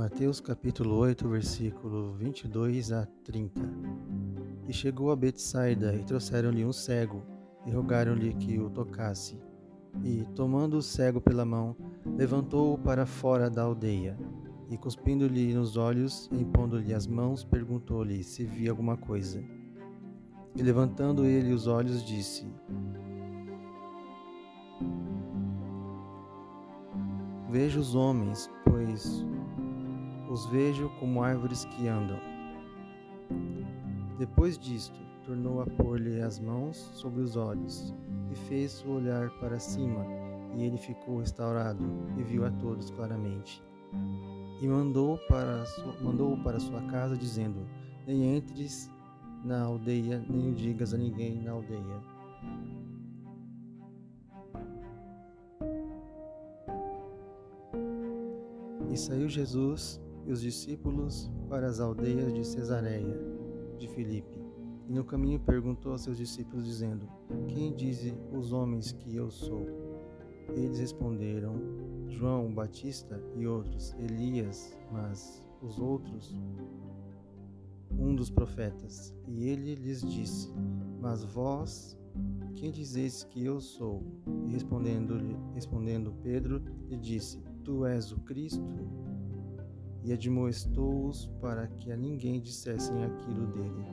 Mateus capítulo 8, versículo 22 a 30. E chegou a Betsaida, e trouxeram-lhe um cego, e rogaram-lhe que o tocasse. E, tomando o cego pela mão, levantou-o para fora da aldeia, e cuspindo-lhe nos olhos, e impondo-lhe as mãos, perguntou-lhe se via alguma coisa. E levantando ele os olhos, disse: Vejo os homens, pois os vejo como árvores que andam. Depois disto, tornou a pôr-lhe as mãos sobre os olhos e fez-o olhar para cima, e ele ficou restaurado e viu a todos claramente. E mandou para mandou para sua casa dizendo: Nem entres na aldeia, nem o digas a ninguém na aldeia. E saiu Jesus e os discípulos para as aldeias de Cesareia de Filipe. E no caminho perguntou aos seus discípulos, dizendo: Quem dizem os homens que eu sou? Eles responderam: João Batista e outros, Elias, mas os outros, um dos profetas. E ele lhes disse: Mas vós, quem dizeis que eu sou? E respondendo, respondendo Pedro, lhe disse: Tu és o Cristo? E admoestou-os para que a ninguém dissessem aquilo dele.